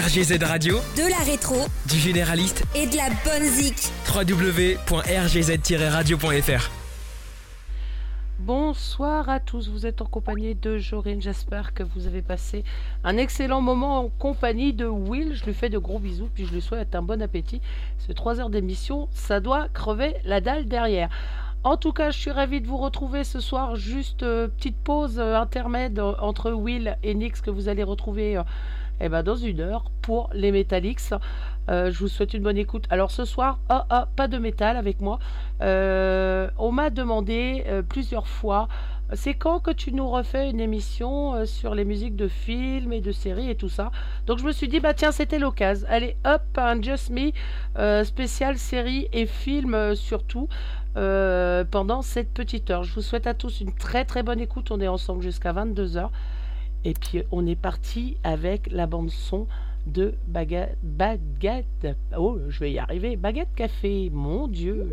RGZ Radio, de la rétro du généraliste, et de la bonne zik. www.rgz-radio.fr. Bonsoir à tous, vous êtes en compagnie de Jorine, j'espère que vous avez passé un excellent moment en compagnie de Will, je lui fais de gros bisous, puis je lui souhaite un bon appétit. Ce 3 heures d'émission, ça doit crever la dalle derrière. En tout cas, je suis ravie de vous retrouver ce soir, juste euh, petite pause euh, intermède euh, entre Will et Nix que vous allez retrouver euh, eh ben, dans une heure pour les Metallics. Euh, je vous souhaite une bonne écoute. Alors ce soir, ah, ah, pas de métal avec moi. Euh, on m'a demandé euh, plusieurs fois, c'est quand que tu nous refais une émission sur les musiques de films et de séries et tout ça. Donc je me suis dit, bah tiens, c'était l'occasion. Allez, hop, un Just Me spécial série et film euh, surtout. pendant cette petite heure. Je vous souhaite à tous une très très bonne écoute. On est ensemble jusqu'à 22h. Et puis on est parti avec la bande son de Baguette. Baguette. Oh, je vais y arriver. Baguette Café. Mon Dieu.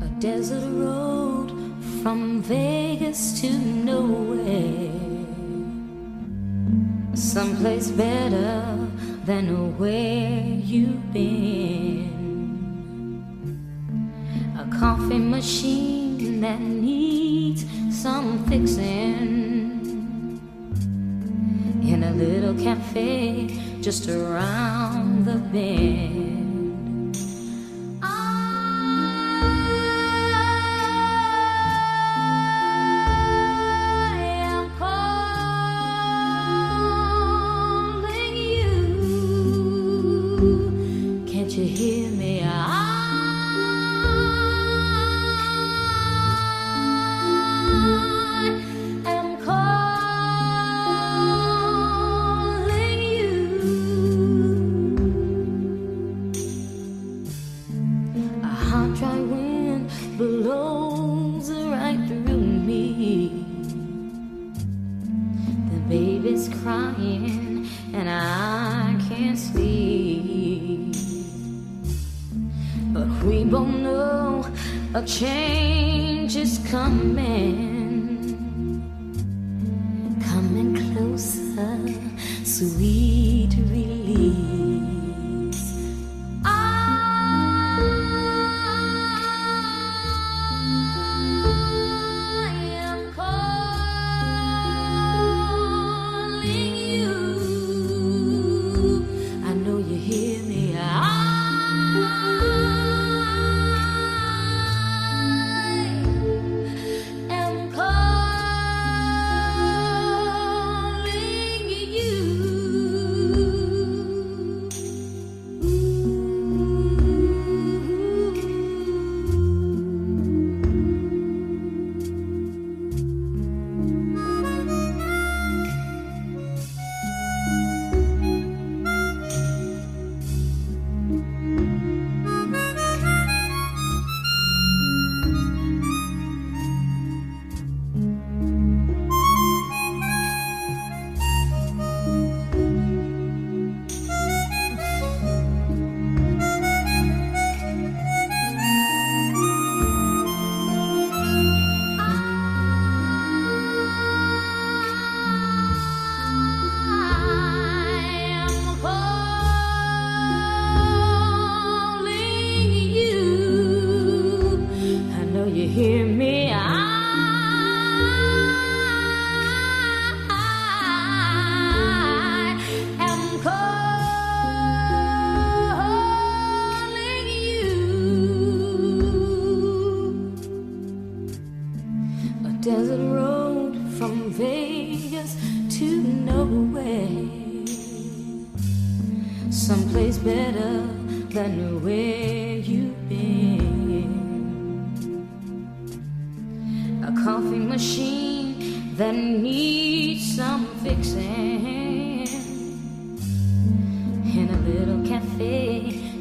A desert road from Vegas to nowhere. Someplace better than where you've been. A coffee machine that needs some fixing. In a little cafe just around the bend.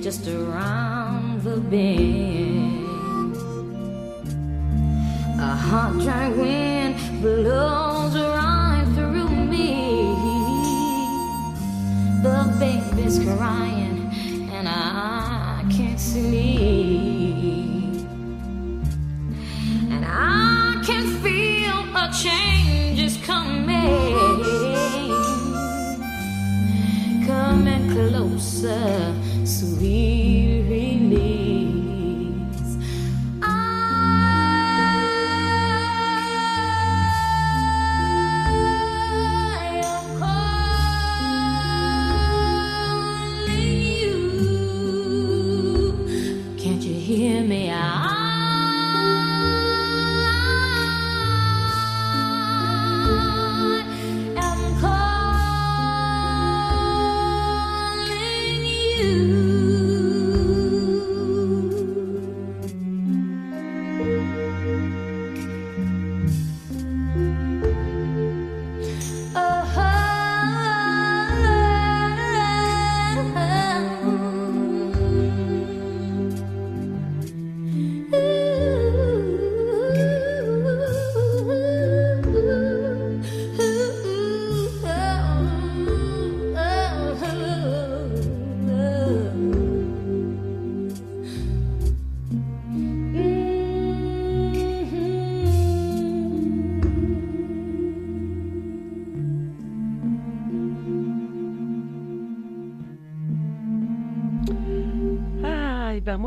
Just around the bend. A hot, dry wind blows right through me. The baby's crying, and I can't sleep.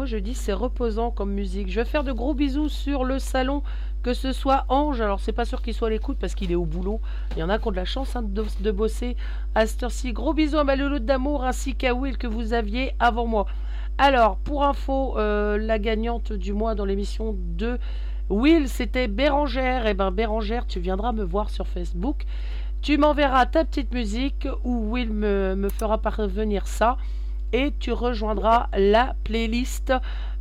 Je dis c'est reposant comme musique. Je vais faire de gros bisous sur le salon, que ce soit Ange, alors c'est pas sûr qu'il soit à l'écoute parce qu'il est au boulot. Il y en a qui ont de la chance hein, de, bosser à cette heure-ci. Gros bisous à ma d'amour ainsi qu'à Will que vous aviez avant moi. Alors, pour info, euh, la gagnante du mois dans l'émission de Will, c'était Bérangère. Et ben Bérangère, tu viendras me voir sur Facebook. Tu m'enverras ta petite musique ou Will me fera parvenir ça et tu rejoindras la playlist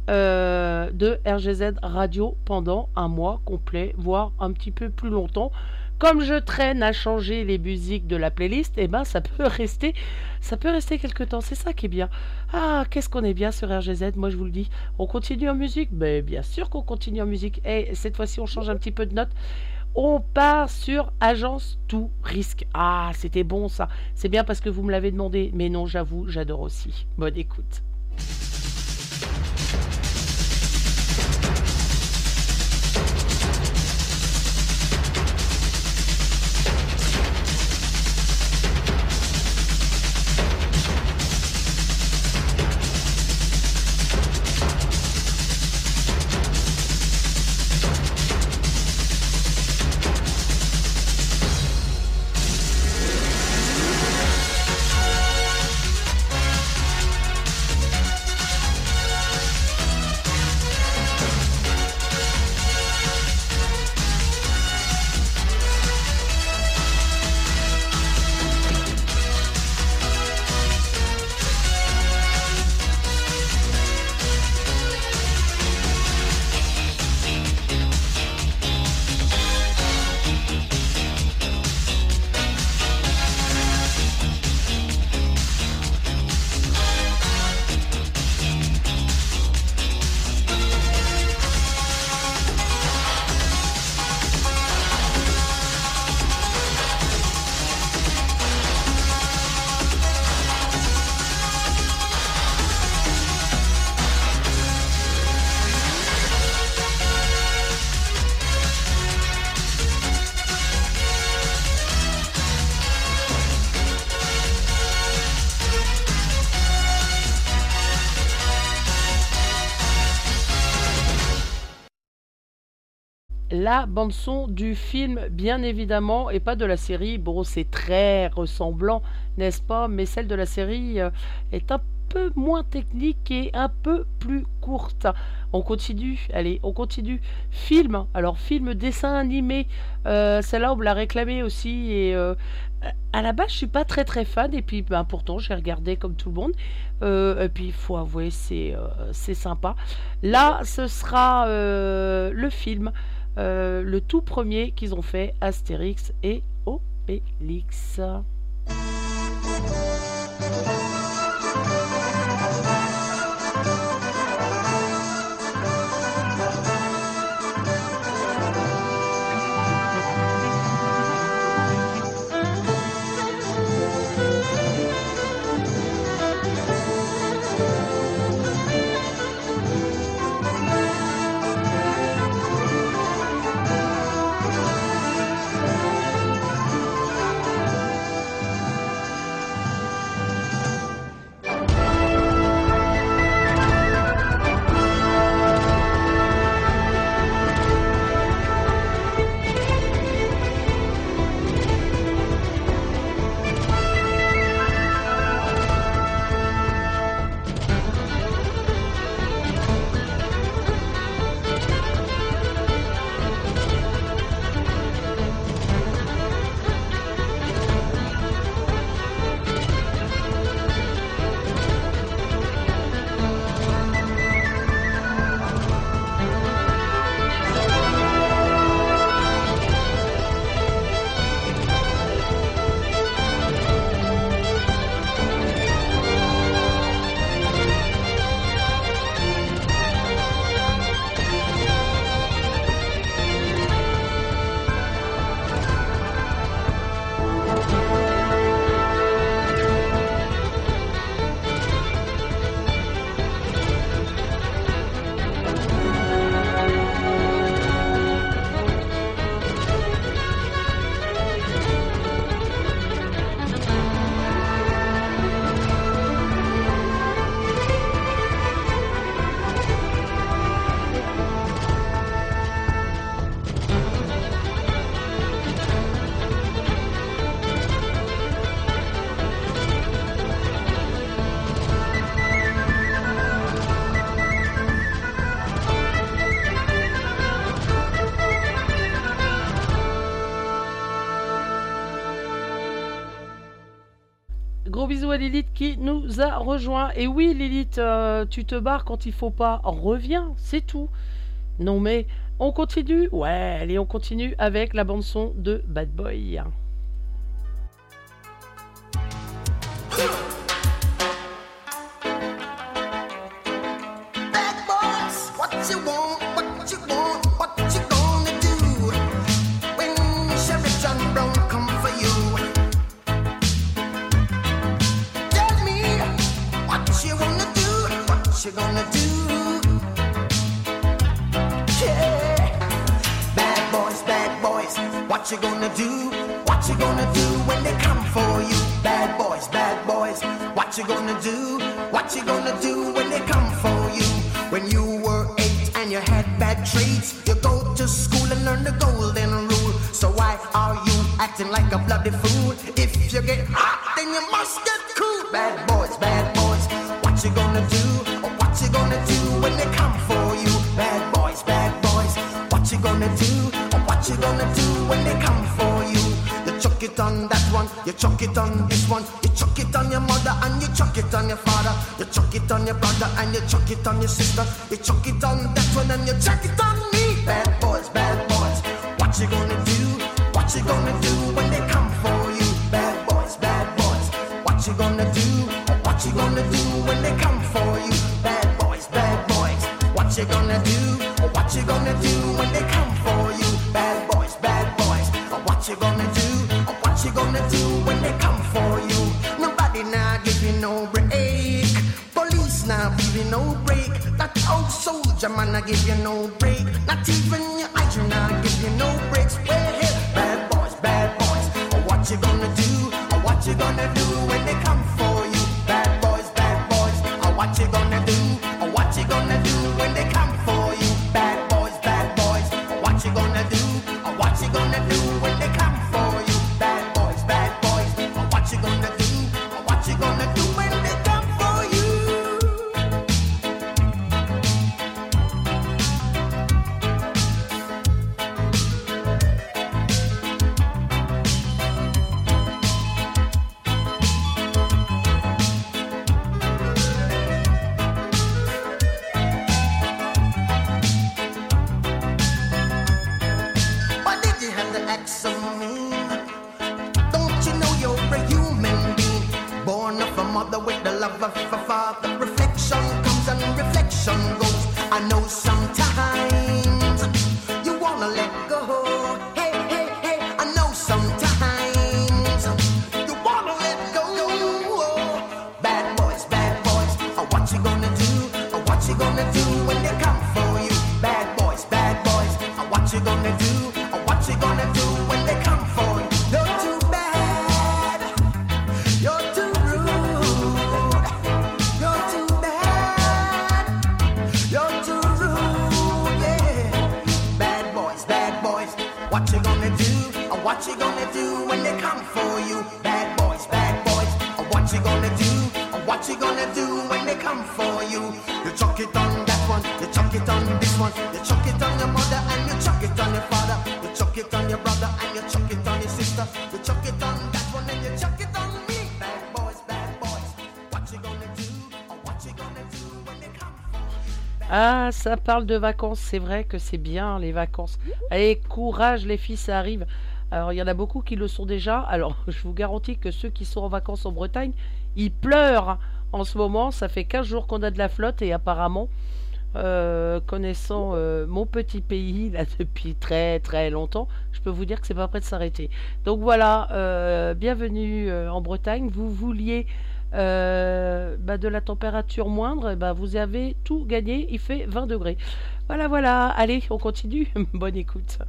euh, de RGZ Radio pendant un mois complet, voire un petit peu plus longtemps. Comme je traîne à changer les musiques de la playlist, eh ben ça peut rester, ça peut rester quelque temps. C'est ça qui est bien. Ah, qu'est-ce qu'on est bien sur RGZ, moi je vous le dis. On continue en musique, mais bien sûr qu'on continue en musique. Et cette fois-ci, on change un petit peu de note. On part sur Agence Tout Risque. Ah, c'était bon ça. C'est bien parce que vous me l'avez demandé. Mais non, j'avoue, j'adore aussi. Bonne écoute. La bande son du film, bien évidemment, et pas de la série. Bon, c'est très ressemblant, n'est-ce pas? Mais celle de la série euh, est un peu moins technique et un peu plus courte. On continue, allez, on continue. Film, alors film, dessin animé, euh, celle-là on me l'a réclamé aussi et euh, à la base je suis pas très très fan et puis ben, pourtant j'ai regardé comme tout le monde et puis il faut avouer c'est sympa. Là ce sera le film, euh, le tout premier qu'ils ont fait, Astérix et Obélix. Lilith qui nous a rejoint. Et oui, Lilith, euh, tu te barres quand il faut pas. Reviens, c'est tout. Non mais, on continue Ouais, allez, on continue avec la bande-son de Bad Boy. your. I know sometimes. ça parle de vacances, c'est vrai que c'est bien les vacances. Allez, courage les filles, ça arrive. Alors il y en a beaucoup qui le sont déjà. Alors je vous garantis que ceux qui sont en vacances en Bretagne, ils pleurent hein. en ce moment. Ça fait 15 jours qu'on a de la flotte et apparemment, euh, connaissant euh, mon petit pays là depuis très très longtemps, je peux vous dire que c'est pas prêt de s'arrêter. Donc voilà, euh, bienvenue en Bretagne. Vous vouliez euh, bah, de la température moindre, bah vous avez tout gagné, il fait 20 degrés. Voilà, voilà, allez, on continue, bonne écoute.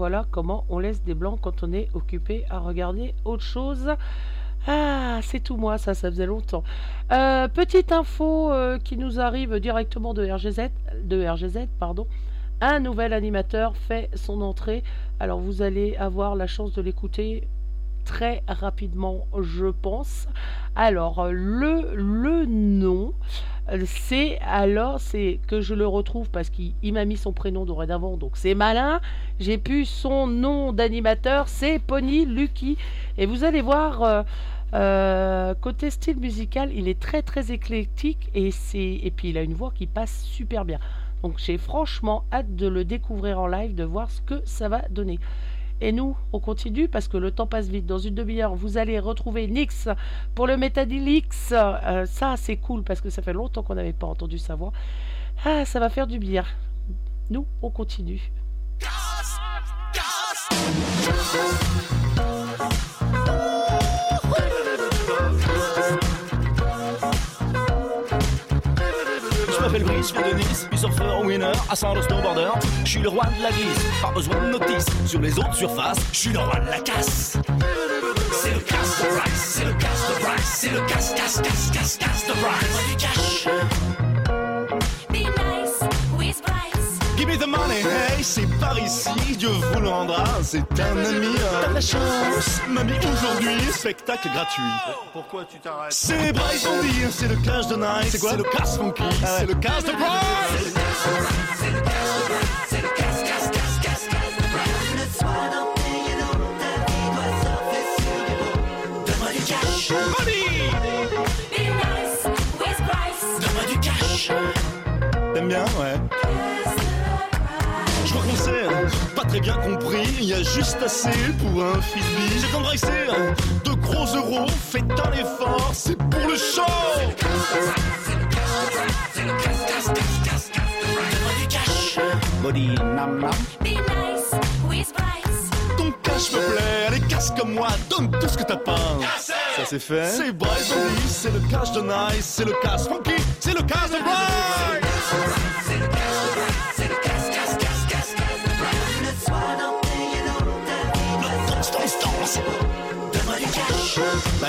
Voilà comment on laisse des blancs quand on est occupé à regarder autre chose. Ah, c'est tout moi, ça, ça faisait longtemps. Euh, petite info euh, qui nous arrive directement de RGZ, de RGZ, pardon. Un nouvel animateur fait son entrée. Alors vous allez avoir la chance de l'écouter très rapidement, je pense. Alors le le nom, c'est alors c'est que je le retrouve parce qu'il il m'a mis son prénom dorénavant, donc c'est malin. J'ai pu son nom d'animateur, c'est Pony Lucky. Et vous allez voir. euh, euh, côté style musical, il est très très éclectique et c'est et puis il a une voix qui passe super bien. Donc j'ai franchement hâte de le découvrir en live, de voir ce que ça va donner. Et nous, on continue parce que le temps passe vite. Dans une demi-heure, vous allez retrouver Nix pour le Metadilix. Euh, ça, c'est cool parce que ça fait longtemps qu'on n'avait pas entendu sa voix. Ah, ça va faire du bien. Nous, on continue. Je suis le roi de la glisse, pas besoin de notice. Sur les autres surfaces, je suis le roi de la casse. C'est le casse de Bryce, c'est le casse de Bryce, c'est le casse, casse, casse, casse, casse de Bryce. Give me the money, hey, c'est par ici, Dieu vous le rendra, c'est un ami. T'as de la chance, mamie, aujourd'hui, spectacle gratuit. Pourquoi tu t'arrêtes? C'est Bryce Bondy, c'est le cash de Nice, c'est quoi? Le cash funky, c'est le cash de Bryce. Be nice with Bryce. Donne-moi du cash. T'aimes bien, ouais. Pas très bien compris, il y a juste assez pour un frisbee. J'ai embrassé de gros euros, faites un effort, c'est pour le show. Donne-moi du cash. Body nam nam. Be nice with Bryce. Ton cash me plaît, allez casse comme moi, donne tout ce que t'as pas. Ça c'est fait. C'est Bryce c'est le cash de Nice, c'est le cash funky, c'est le cash de Bryce.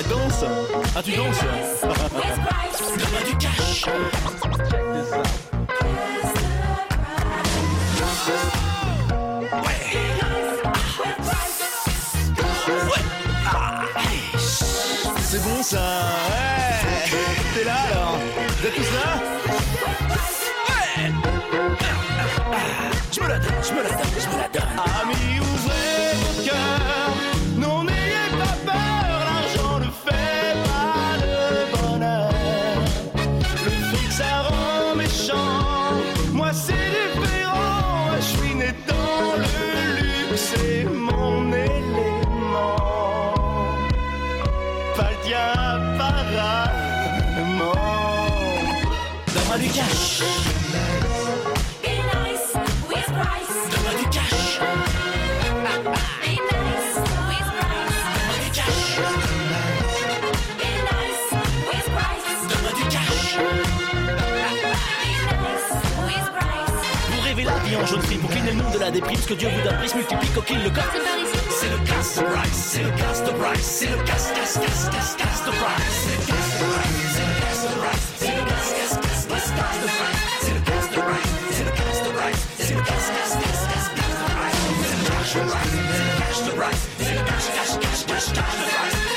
Danse. Ah tu danses. Du cash. C'est bon ça. Ouais. T'es là alors. Vous êtes tous là? Ouais. Je me la donne, je donne. Amis, ouvrez vos cœurs. Non, n'ayez pas peur. L'argent ne fait pas le bonheur. Le fric, ça rend méchant. Moi, c'est différent. Je suis né dans le luxe. C'est mon élément. Pas le tien, apparemment. Donne-moi du cash. La déprime, ce que Dieu vous donne, prise multiplie, coquille, le corps. C'est le casse de Bryce, c'est le casse de Bryce, c'est le casse, casse, casse, casse, casse de Bryce. C'est le casse de Bryce, c'est le casse de Bryce, c'est le casse, casse, casse, casse, casse de Bryce. C'est le casse de Bryce, c'est le casse de Bryce, c'est le casse, casse, casse, casse, casse de Bryce. C'est le cash de Bryce, c'est le cash de Bryce, c'est le cash, cash, cash, cash, cash de Bryce.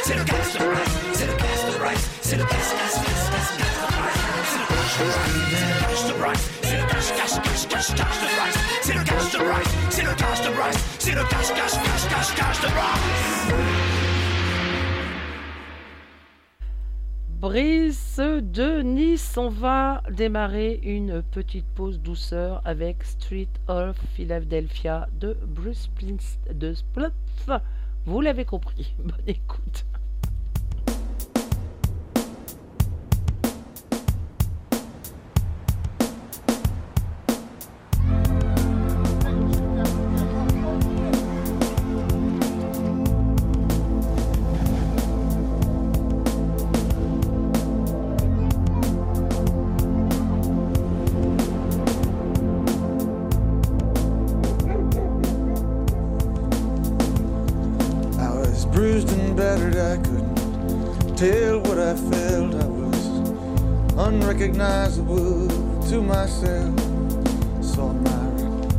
C'est le cash, cash, cash, cash, cash de Bryce. Brice de Nice, on va démarrer une petite pause douceur avec Street of Philadelphia de Bruce. De Spl- Vous l'avez compris. Bonne écoute. What I felt. I was unrecognizable to myself. Saw my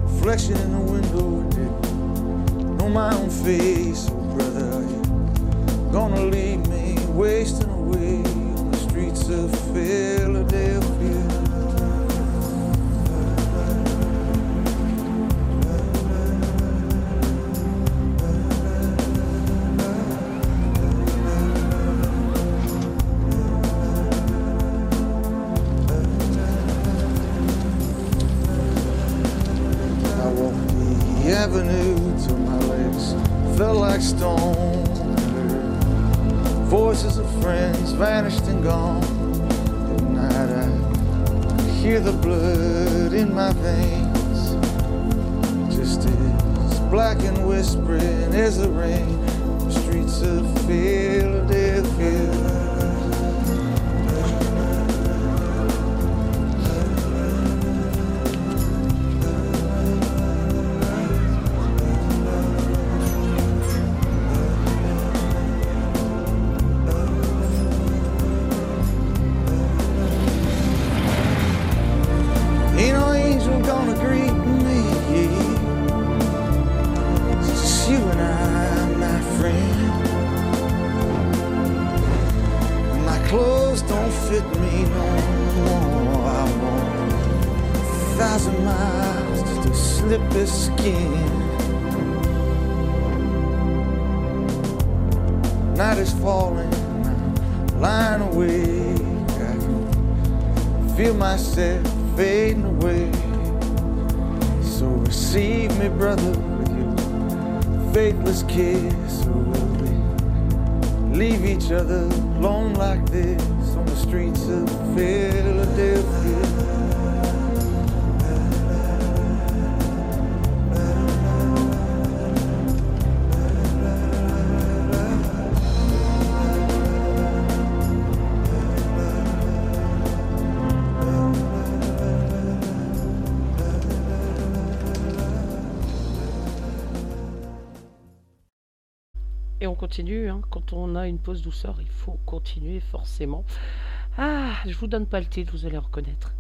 reflection in the window didn't know my own face. Oh, brother, you gonna leave me wasting away on the streets of Philadelphia? Like stone. Voices of friends vanished and gone. At night I hear the blood in my veins, just as black and whispering as the rain. The streets of Philadelphia. Et on continue, hein. quand on a une pause douceur, il faut continuer forcément. Ah, je vous donne pas le titre, vous allez reconnaître.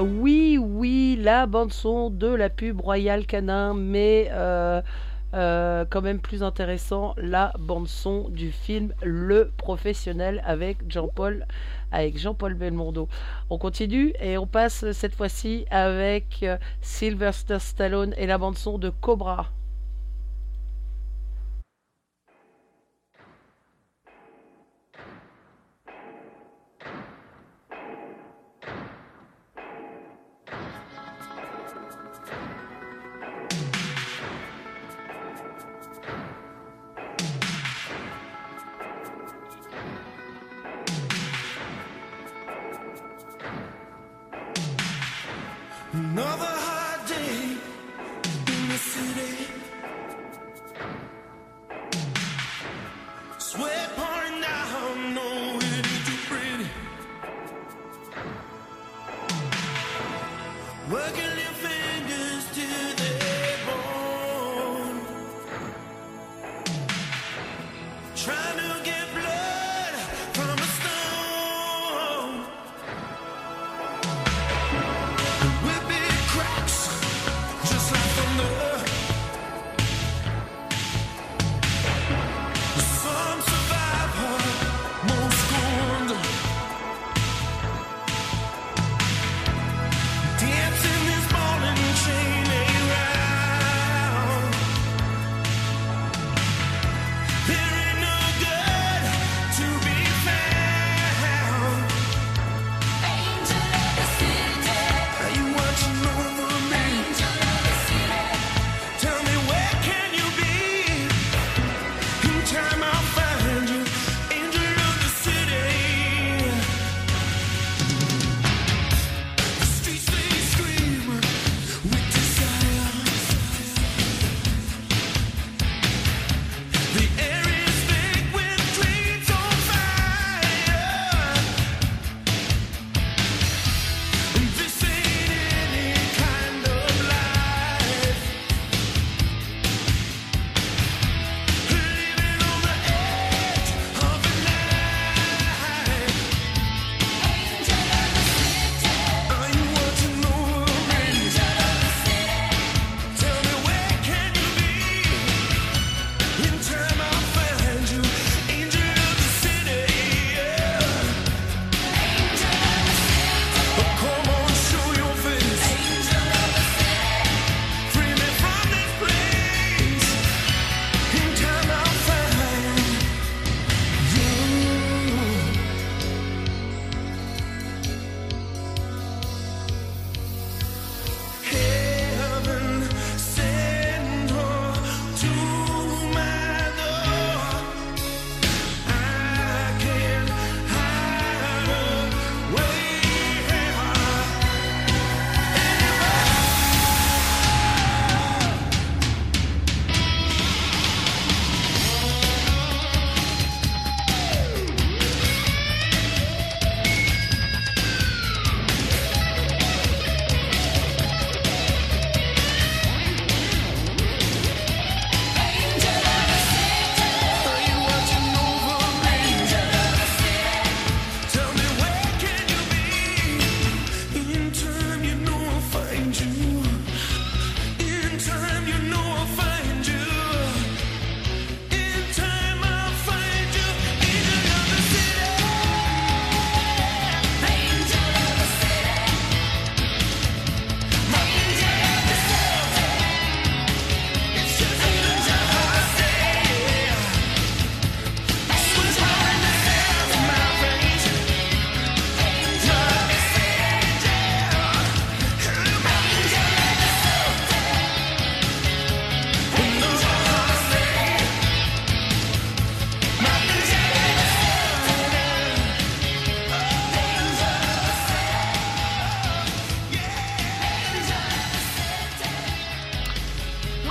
Oui, oui, la bande-son de la pub Royal Canin, mais euh, euh, quand même plus intéressant, la bande-son du film Le Professionnel avec Jean-Paul avec Jean-Paul Belmondo. On continue et on passe cette fois-ci avec euh, Sylvester Stallone et la bande-son de Cobra.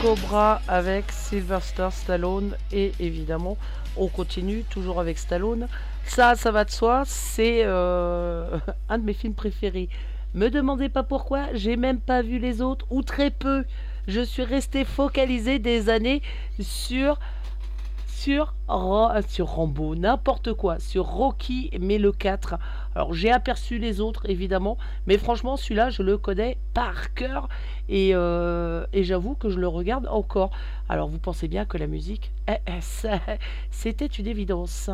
Cobra avec Sylvester Stallone et évidemment on continue toujours avec Stallone. Ça, ça va de soi, c'est euh, un de mes films préférés. Me demandez pas pourquoi, j'ai même pas vu les autres ou très peu. Je suis resté focalisé des années sur sur, Ra- sur Rambo, n'importe quoi, sur Rocky, mais le 4. Alors j'ai aperçu les autres, évidemment, mais franchement, celui-là, je le connais par cœur et, euh, et j'avoue que je le regarde encore. Alors vous pensez bien que la musique, eh, eh, c'était une évidence.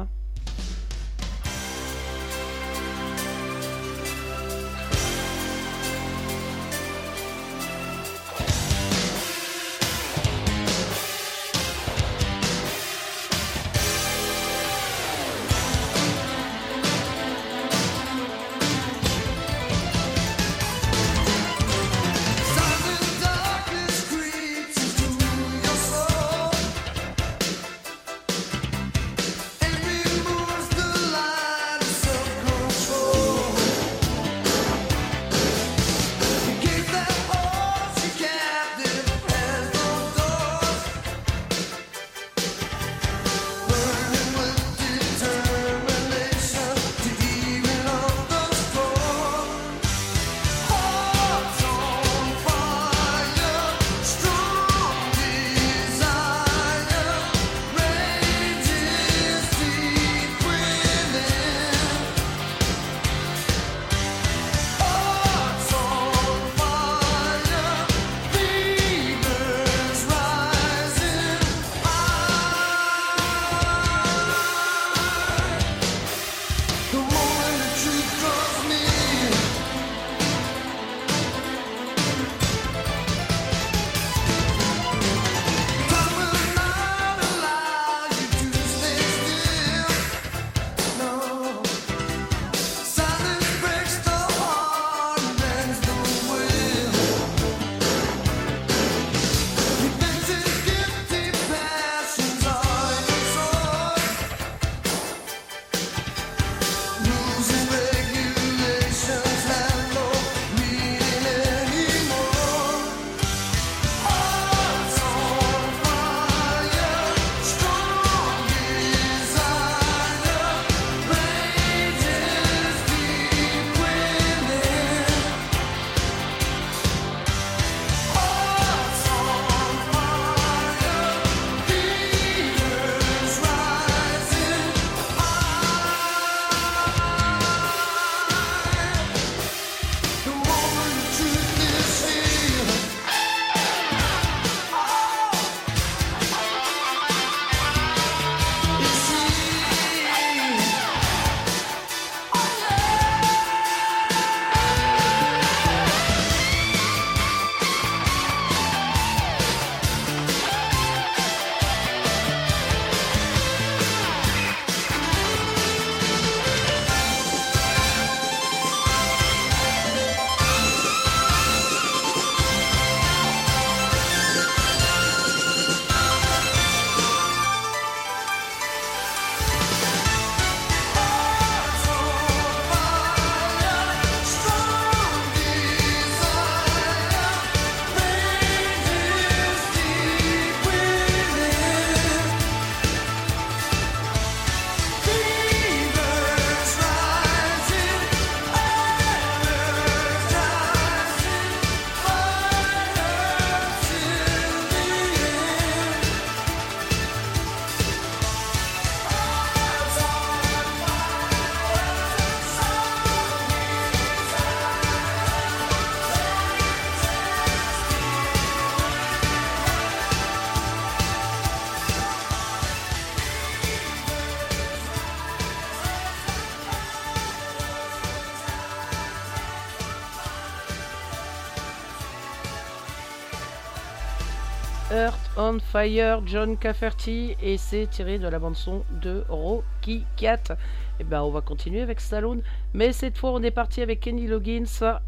John Cafferty, et c'est tiré de la bande-son de Rocky Cat. Et ben on va continuer avec Stallone, mais cette fois on est parti avec Kenny Loggins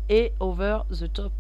et Over the Top.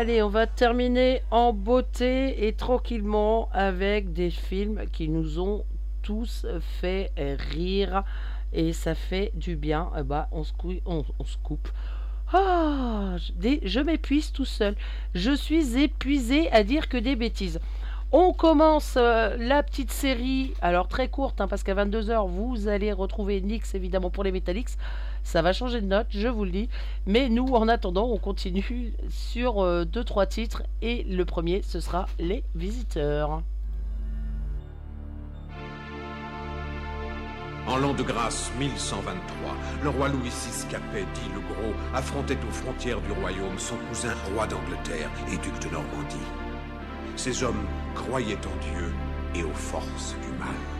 Allez, on va terminer en beauté et tranquillement avec des films qui nous ont tous fait rire et ça fait du bien. Eh bah, on se, on, coupe. Ah, je- des- je m'épuise tout seul. Je suis épuisé à dire que des bêtises. On commence euh, la petite série, alors très courte, hein, parce qu'à 22h, vous allez retrouver Nix évidemment pour les Metallics. Ça va changer de note, je vous le dis. Mais nous, en attendant, on continue sur 2-3 titres. Et le premier, ce sera Les Visiteurs. En l'an de grâce 1123, le roi Louis VI Capet, dit le Gros, affrontait aux frontières du royaume son cousin roi d'Angleterre et duc de Normandie. Ces hommes croyaient en Dieu et aux forces du mal.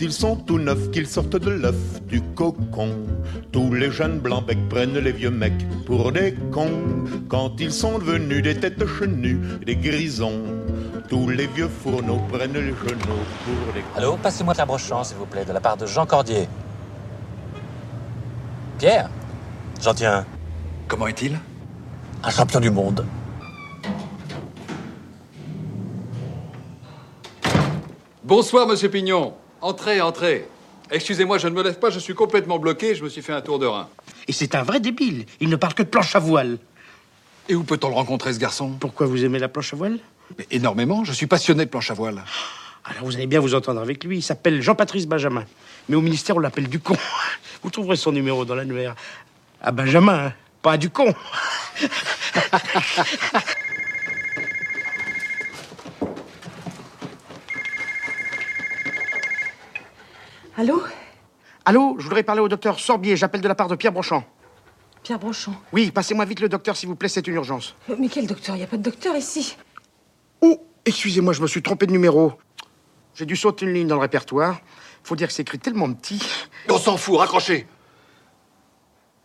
Ils sont tout neufs, qu'ils sortent de l'œuf du cocon. Tous les jeunes blancs becs prennent les vieux mecs pour des cons. Quand ils sont devenus des têtes chenues, des grisons. Tous les vieux fourneaux prennent les genoux pour des Allô, passez-moi Pierre Brochant, s'il vous plaît, de la part de Jean Cordier. Pierre? J'en tiens un. Comment est-il? Un champion du monde. Bonsoir, monsieur Pignon. Entrez, entrez. Excusez-moi, je ne me lève pas, je suis complètement bloqué, je me suis fait un tour de rein. Et c'est un vrai débile. Il ne parle que de planche à voile. Et où peut-on le rencontrer, ce garçon? Pourquoi vous aimez la planche à voile? Mais Énormément, je suis passionné de planche à voile. Alors vous allez bien vous entendre avec lui. Il s'appelle Jean-Patrice Benjamin. Mais au ministère, on l'appelle Ducon. Vous trouverez son numéro dans l'annuaire. À Benjamin, hein, pas à Ducon. Allô Allô, je voudrais parler au docteur Sorbier. J'appelle de la part de Pierre Brochant. Pierre Brochon. Oui, passez-moi vite le docteur, s'il vous plaît, c'est une urgence. Euh, Mais quel docteur? Il n'y a pas de docteur ici. Oh, excusez-moi, je me suis trompé de numéro. J'ai dû sauter une ligne dans le répertoire. Faut dire que c'est écrit tellement petit. On s'en fout, raccrochez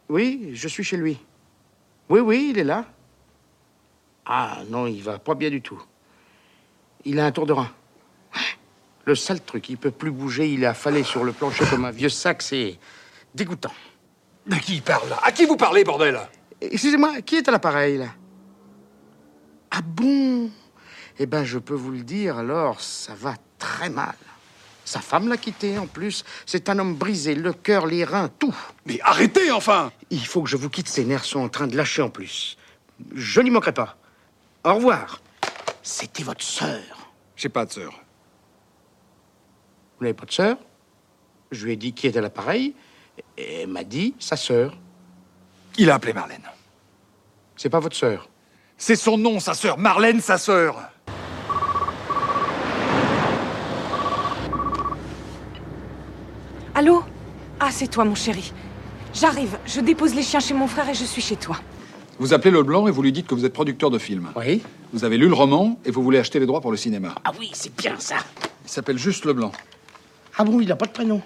Oui, je suis chez lui. Oui, oui, il est là. Ah non, il va pas bien du tout. Il a un tour de rein. Le sale truc, il peut plus bouger, il est affalé sur le plancher comme un vieux sac, c'est dégoûtant. De qui il parle là? À qui vous parlez, bordel? Excusez-moi, qui est à l'appareil là? Ah bon? Eh ben, je peux vous le dire, alors, ça va très mal. Sa femme l'a quitté en plus. C'est un homme brisé, le cœur, les reins, tout. Mais arrêtez enfin Il faut que je vous quitte, ses nerfs sont en train de lâcher en plus. Je n'y manquerai pas. Au revoir. C'était votre sœur. J'ai pas de sœur. Vous n'avez pas de sœur Je lui ai dit qui était à l'appareil, et elle m'a dit sa sœur. Il a appelé Marlène. C'est pas votre sœur. C'est son nom, sa sœur. Marlène, sa sœur. Allô? Ah, c'est toi, mon chéri. J'arrive. Je dépose les chiens chez mon frère et je suis chez toi. Vous appelez Leblanc et vous lui dites que vous êtes producteur de films. Oui Vous avez lu le roman et vous voulez acheter les droits pour le cinéma. Ah oui, c'est bien ça. Il s'appelle Juste Leblanc. Ah bon, il n'a pas de prénom.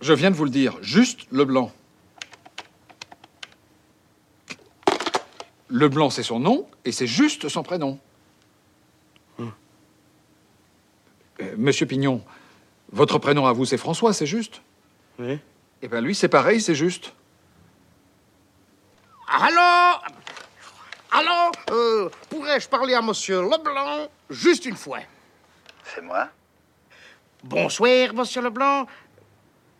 Je viens de vous le dire, Juste Leblanc. Leblanc, c'est son nom et c'est juste son prénom. Hum. Euh, Monsieur Pignon, votre prénom à vous, c'est François, c'est juste Oui. Eh bien, lui, c'est pareil, c'est juste. Allô? Allô? Euh, Pourrais-je parler à monsieur Leblanc juste une fois? C'est moi? Bonsoir, monsieur Leblanc.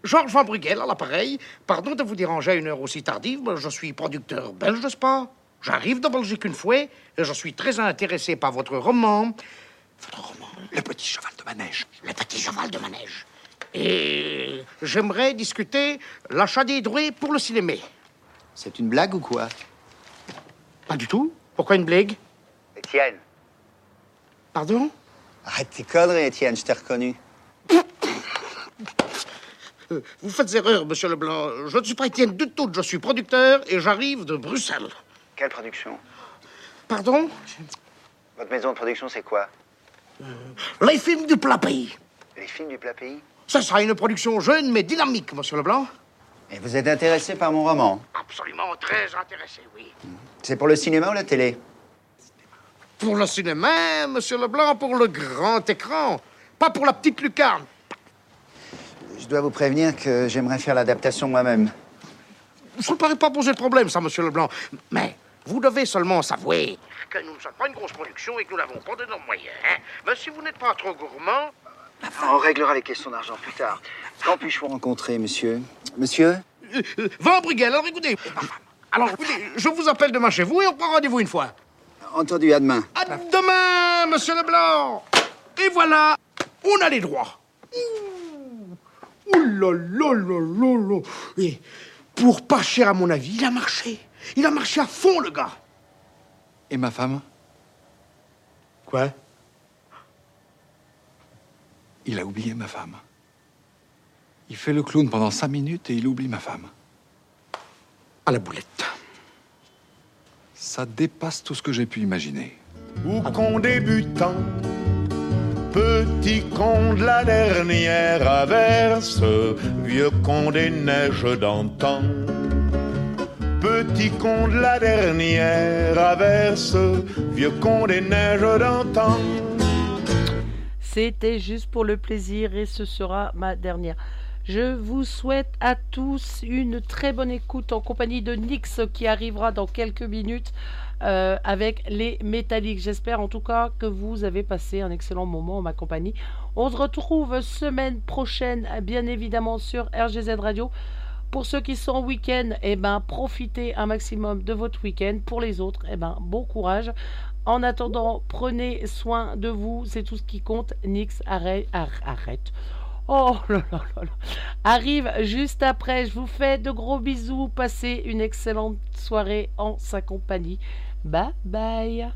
Georges Van Brugel à l'appareil. Pardon de vous déranger à une heure aussi tardive, mais je suis producteur belge de sport. J'arrive de Belgique une fois et je suis très intéressé par votre roman. Votre roman Le petit cheval de manège. Le petit cheval de manège. Et j'aimerais discuter l'achat des droits pour le cinéma. C'est une blague ou quoi? Pas du tout. Pourquoi une blague? Étienne. Pardon? Arrête tes conneries, Étienne, je t'ai reconnu. Euh, Vous faites erreur, monsieur Leblanc. Je ne suis pas Étienne du tout. Je suis producteur et j'arrive de Bruxelles. Quelle production Pardon Votre maison de production, c'est quoi Les films du plat pays. Les films du plat pays Ce sera une production jeune mais dynamique, monsieur Leblanc. Et vous êtes intéressé par mon roman Absolument très intéressé, oui. C'est pour le cinéma ou la télé Pour le cinéma, monsieur Leblanc, pour le grand écran. Pas pour la petite lucarne. Je dois vous prévenir que j'aimerais faire l'adaptation moi-même. Ça ne paraît pas poser de problème, ça, monsieur Leblanc. Mais vous devez seulement savoir que nous ne sommes pas une grosse production et que nous n'avons pas d'énormes moyens. hein. Mais si vous n'êtes pas trop gourmand, On réglera les questions d'argent plus tard. Quand puis-je vous rencontrer, monsieur? Monsieur? Euh, euh, Van Brugel, alors écoutez. Alors, écoutez, je vous appelle demain chez vous et on prend rendez-vous une fois. Entendu, à demain. À demain, monsieur Leblanc. Et voilà, on a les droits. Ouh. Et pour pas cher, à mon avis, il a marché. Il a marché à fond, le gars. Et ma femme? Quoi? Il a oublié ma femme. Il fait le clown pendant cinq minutes et il oublie ma femme. À la boulette. Ça dépasse tout ce que j'ai pu imaginer. Ou qu'en débutant Petit con de la dernière averse, vieux con des neiges d'antan. Petit con de la dernière averse, vieux con des neiges d'antan. C'était juste pour le plaisir et ce sera ma dernière. Je vous souhaite à tous une très bonne écoute en compagnie de Nix qui arrivera dans quelques minutes euh, avec les métalliques. J'espère en tout cas que vous avez passé un excellent moment en ma compagnie. On se retrouve semaine prochaine, bien évidemment, sur RGZ Radio. Pour ceux qui sont en week-end, eh ben, profitez un maximum de votre week-end. Pour les autres, eh ben, bon courage. En attendant, prenez soin de vous, c'est tout ce qui compte. Nix, arrête. arrête. Oh là là là là. Arrive juste après. Je vous fais de gros bisous. Passez une excellente soirée en sa compagnie. Bye bye.